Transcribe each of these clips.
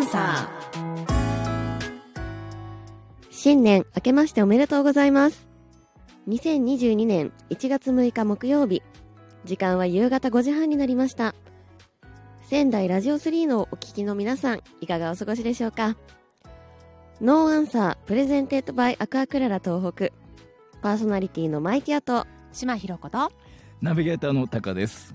アンサ新年明けましておめでとうございます。2022年1月6日木曜日、時間は夕方5時半になりました。仙台ラジオ3のお聞きの皆さん、いかがお過ごしでしょうか？ No Answer presented by アクアクララ東北。パーソナリティのマイティアと、島ひろことナビゲーターのタカです、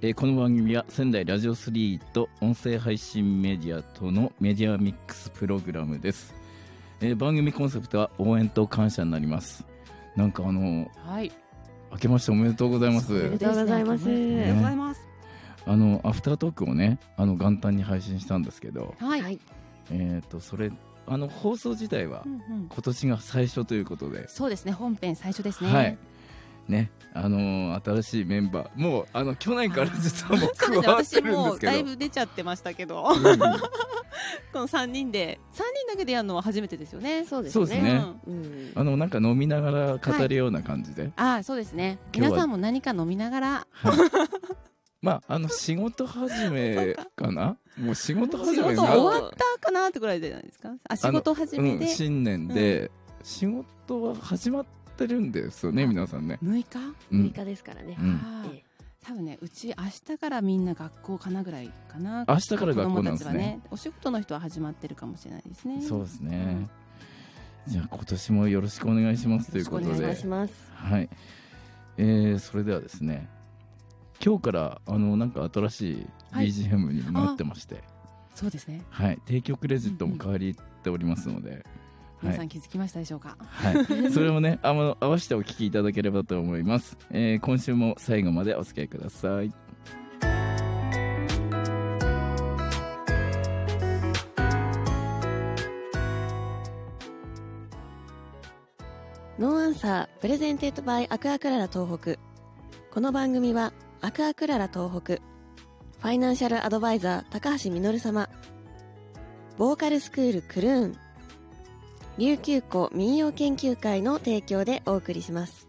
えーこの番組は仙台ラジオ3と音声配信メディアとのメディアミックスプログラムです、えー番組コンセプトは応援と感謝になります。なんかあのはい。明けましておめでとうございます。おめでとうございます。おめでとうございます、あのアフタートークをねあの元旦に配信したんですけど。はい、はい。えっ、とそれあの放送自体はうんうん。今年が最初ということで、そうですね。本編最初ですね。はいねあのー新しいメンバーもうあの去年から実はもう 加ですね私もうわってるんですけど。だいぶ出ちゃってましたけど。うん。この三人で三人だけでやるのは初めてですよね。そうですね。そうですね。うん。あのなんか飲みながら語るような感じで、ああそうですね。皆さんも何か飲みながら。まああの仕事始めか。な？もう仕事始仕事終わったかなってぐらいじゃないですか？あ仕事始めうん、で新年で、仕事は始まってるんですよね皆さんね、6日？うん。6日ですからね。うん。多分ねうち明日からみんな学校かなぐらいかな。明日から学校なんですね。ね。お仕事の人は始まってるかもしれないですね。そうですね、じゃあ今年もよろしくお願いしますということお願でいします。はい、えー、それではですね今日からあのなんか新しいはい BGM になってまして、そうですね。はい。提供クレジットも変わりっておりますので、皆さん気づきましたでしょうか？はい、それもねあの合わせてお聞きいただければと思います、えー今週も最後までお付き合いください。 No Answer presented by アクアクララ東北。この番組はアクアクララ東北ファイナンシャルアドバイザー高橋実様ボーカルスクールクルーン琉球湖民謡研究会の提供でお送りします。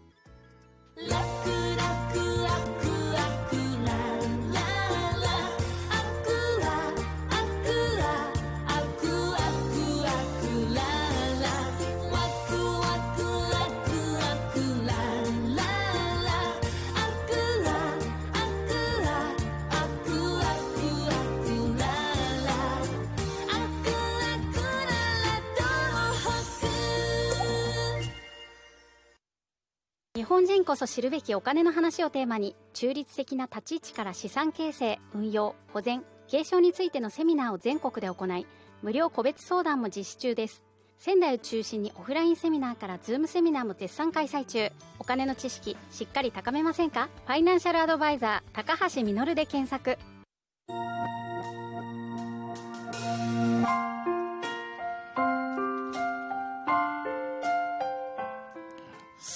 本人こそ知るべきお金の話をテーマに中立的な立ち位置から資産形成運用保全継承についてのセミナーを全国で行い無料個別相談も実施中です。仙台を中心にオフラインセミナーからズームセミナーも絶賛開催中。お金の知識しっかり高めませんか？ファイナンシャルアドバイザー高橋実で検索。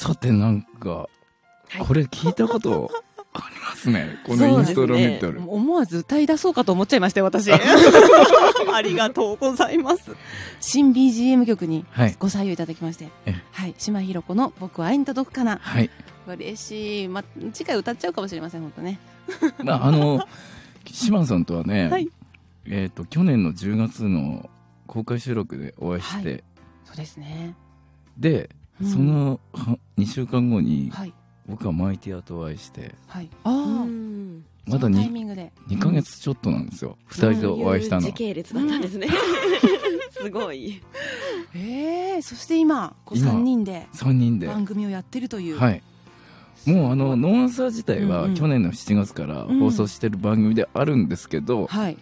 さてなんか、はい。これ聞いたこと ありますね。このインストロメンタル、思わず歌い出そうかと思っちゃいましたよ私。ありがとうございます。新 BGM 曲にはい。ご採用いただきまして。えはい。島ひろ子の僕は愛に届くかな。はい。嬉しい、ま、次回歌っちゃうかもしれません本当ね。まああの島野さんとはね、はい。えっ、と去年の10月の公開収録でお会いして、はそうですね。で、うん。その は2週間後にはい。僕はマイティアとお会いしてはい。あまだそのタイ 2, ミングで。2ヶ月ちょっとなんですよ、二2人とお会いしたの。時系列だったんですね。すごい。ええそして今こう今3人で3人で。番組をやってるという。はい。もうあのノーアンサー自体はうんうん。去年の7月から放送してる番組であるんですけど、はい、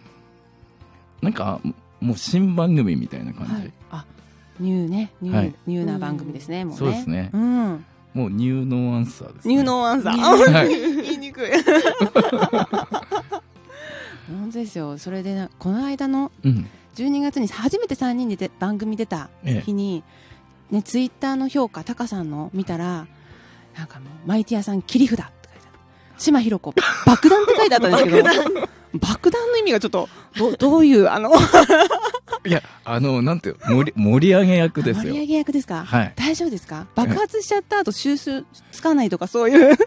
なんかもう新番組みたいな感じ、はい、あニューねニュー,、はい。ニューな番組ですね、もうね。そうですね。うん。もうニューノーアンサーです、ね、ニューノーアンサー。はい。言いにくい。本当ですよ。それでなこの間のうん。12月に初めて3人でで番組出たええ。日に、ね、ツイッターの評価タカさんの見たらなんかもうマイティアさん切り札って書いてある島ひろ子爆弾って書いてあったんですけど。爆弾。の意味がちょっとどどういうあのいやあのなんていう盛り盛り上げ役ですよ。盛り上げ役ですか、はい。大丈夫ですか？爆発しちゃった後収集つかないとかそういう。い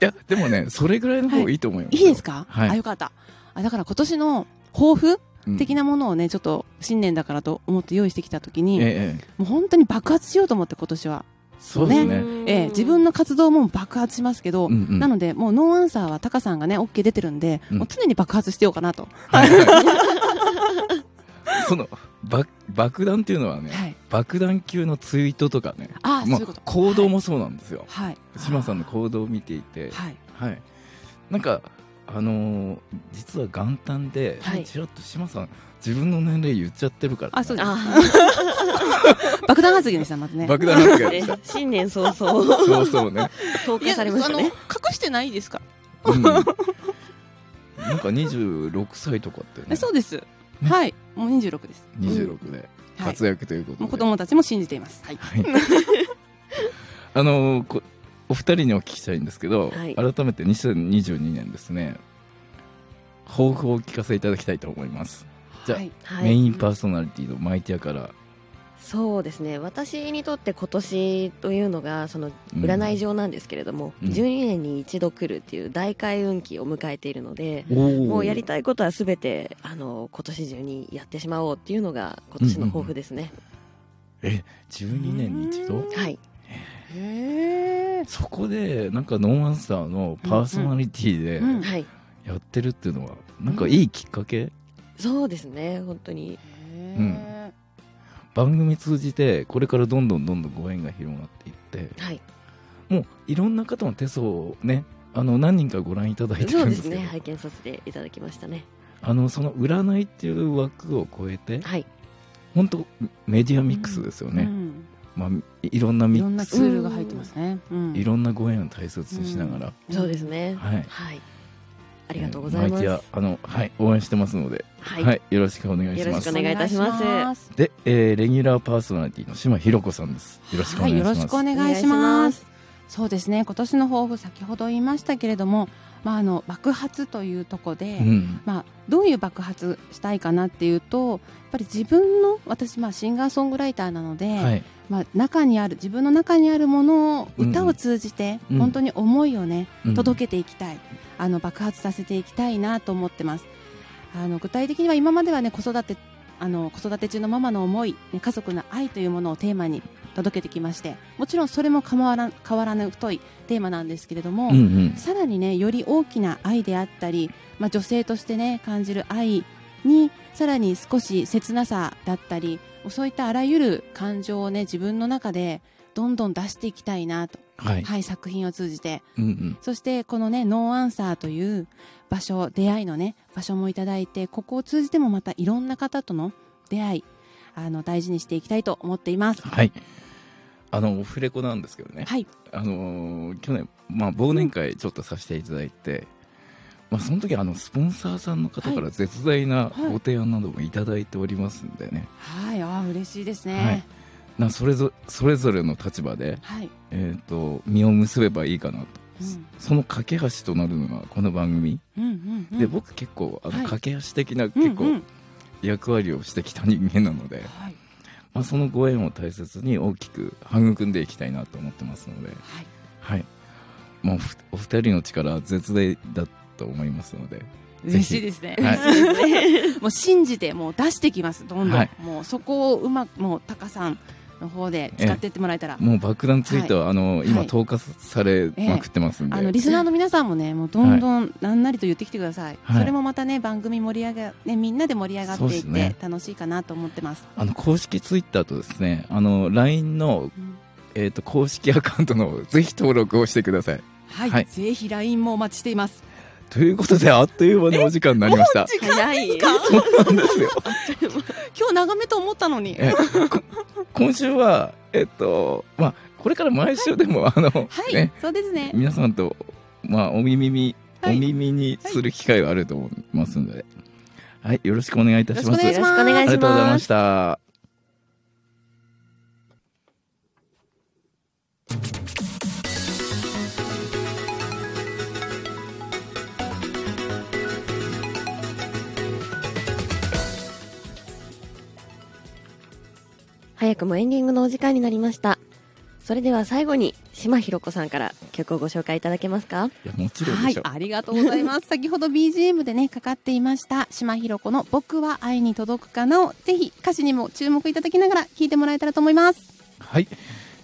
やでもねそれぐらいの方がい。いと思いますよ、いいですか、はい。あよかった。あだから今年の抱負うん的なものをねちょっと新年だからと思って用意してきた時に、ええもう本当に爆発しようと思って今年は、そうですね。ええ自分の活動も爆発しますけど、うんうん。なのでもうノーアンサーはタカさんがね OK 出てるんで、うん。もう常に爆発してようかなと、はい その爆爆弾っていうのはね、はい、爆弾級のツイートとかねまあああそういうこと行動もそうなんですよ、はい。島さんの行動を見ていて。はい。はい。なんかあのー実は元旦で、はい。ちらっと島さん自分の年齢言っちゃってるから、ね、あそうです。あ 爆弾発言でしたまたね。爆弾発あ、言ね、新年早々。そうそうね、投下されましたね。隠してないですか？うん、なんか26歳とかってね。えそうです、はいもう26です。26で。はい。活躍ということで、もう子供たちも信じています。はい。はい。あのーこお二人にお聞きしたいんですけど、はい。改めて2022年ですね。抱負をお聞かせいただきたいと思います、じゃあはい。メはい。インパーソナリティのマイティアから、そうですね。私にとって今年というのがそのうん占い上なんですけれども、うん。12年に一度来るっていう大開運期を迎えているので、ももうやりたいことはすべてあの今年中にやってしまおうっていうのが今年の抱負ですね、え12年に一度？はい。へえそこでなんかノーアンサーのパーソナリティでやってるっていうのはなんかいいきっかけ、そうですね本当に。へ番組通じてこれからどんどんどんどんご縁が広がっていってはい。もういろんな方の手相をねあの何人かご覧いただいてそるんですけどうですね。拝見させていただきましたね。あのその占いっていう枠を超えてはい。本当メディアミックスですよね、うん。まあ、いいろんなミいろんなックスツールが入ってますね。うん。いろんなご縁を大切にしながら、そうですね。はい。はいありがとうございます、あのはい応援してますので、ははいい、よろしくお願いします。よろしくお願いいたします。で、えーレギュラーパーソナリティの島ひろ子さんです。よろしくおはい、願いします、よろしくお願いします。そうですね、今年の抱負先ほど言いましたけれども、まああの爆発というところで、うん。まあどういう爆発したいかなっていうと、やっぱり自分の私まあシンガーソングライターなので、はい。まあ中にある自分の中にあるものをうん歌を通じて、うん。本当に思いをねうん。届けていきたい、あの爆発させていきたいなと思ってます。あの具体的には今まではね子育てあの子育て中のママの思い、ね、家族の愛というものをテーマに届けてきましてもちろんそれも変わら変わらぬ太いテーマなんですけれども、うんうん。さらにねより大きな愛であったり、まあ、女性としてね感じる愛にさらに少し切なさだったりそういったあらゆる感情をね自分の中でどんどん出していきたいなと、はい、はい、作品を通じて。うんうん。そしてこのねノーアンサーという場所出会いのね場所もいただいてここを通じてもまたいろんな方との出会いあの大事にしていきたいと思っています。はいあのオフレコなんですけどね、はい、あのー去年、まあ、忘年会ちょっとさせていただいて、まあ、その時あのスポンサーさんの方から絶大なはい。ご提案などもいただいておりますんでね、はい、あー嬉しいですはい。ね。なそれぞそれぞれの立場で、はい、えー、と実を結べばいいかなと、うん。その架け橋となるのがこの番組、うんうんうん、で僕結構あのはい。架け橋的なうん結構うん。役割をしてきた人間なので、はいまあ、そのご縁を大切に大きく育んでいきたいなと思ってますので、はい。はい、もうふお二人の力は絶大だと思いますので、嬉しいですね。はい。もう信じてもう出してきます。どんどん、はい。もうそこをうまくもうタカさんの方で使っていってもらえたら。もう爆弾ツイートは、あの今はい投下されまくってますんで、あのリスナーの皆さんもね、もうどんどんなんなりと言ってきてください。はいそれもまたね、番組盛り上が、ね、みんなで盛り上がっていって楽しいかなと思ってます。あの公式ツイッターとですねあの LINE の、うんえー、と公式アカウントのぜひ登録をしてください。はい、はいぜひ LINE もお待ちしています。ということであっという間のお時間になりました。早いそうなんですよ。今日長めと思ったのに。今週はえっとまあこれから毎週でも、あの、はい、ねそうですね。皆さんとまあお耳に、はいお耳にする機会があると思いますので、はい、よろしくお願いいたします。よろしくお願いしますよろしくお願いしますありがとうございました。早くもエンディングのお時間になりました。それでは最後に島ひろ子さんから曲をご紹介いただけますか？いやもちろんはいありがとうございます。先ほど BGM でね、かかっていました、島ひろ子の僕は愛に届くかなを、ぜひ歌詞にも注目いただきながら聴いてもらえたらと思います。はい、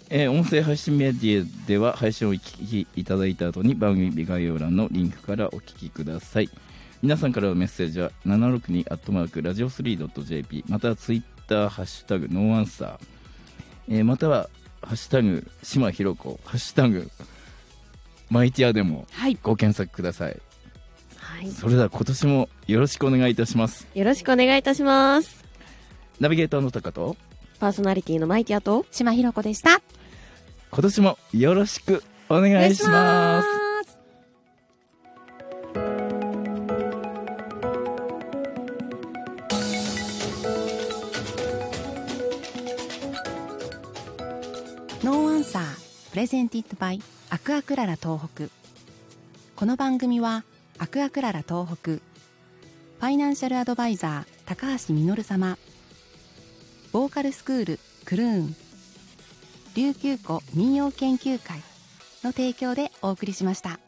えー音声配信メディアでは配信をお聞きいただいた後に番組概要欄のリンクからお聞きください。皆さんからのメッセージは762アットマークラジオ 3.jp またはツイッターハッシュタグノーアンサー、えーまたはハッシュタグ島ひろ子ハッシュタグマイティアでもはい。ご検索ください。はい。それでは今年もよろしくお願いいたします。よろしくお願いいたします。ナビゲーターのタカとパーソナリティのマイティアと島ひろ子でした。今年もよろしくお願いしますゼンティッドバイアクアクララ東北。この番組はアクアクララ東北。ファイナンシャルアドバイザー高橋実様。ボーカルスクールクルーン。琉球湖民謡研究会の提供でお送りしました。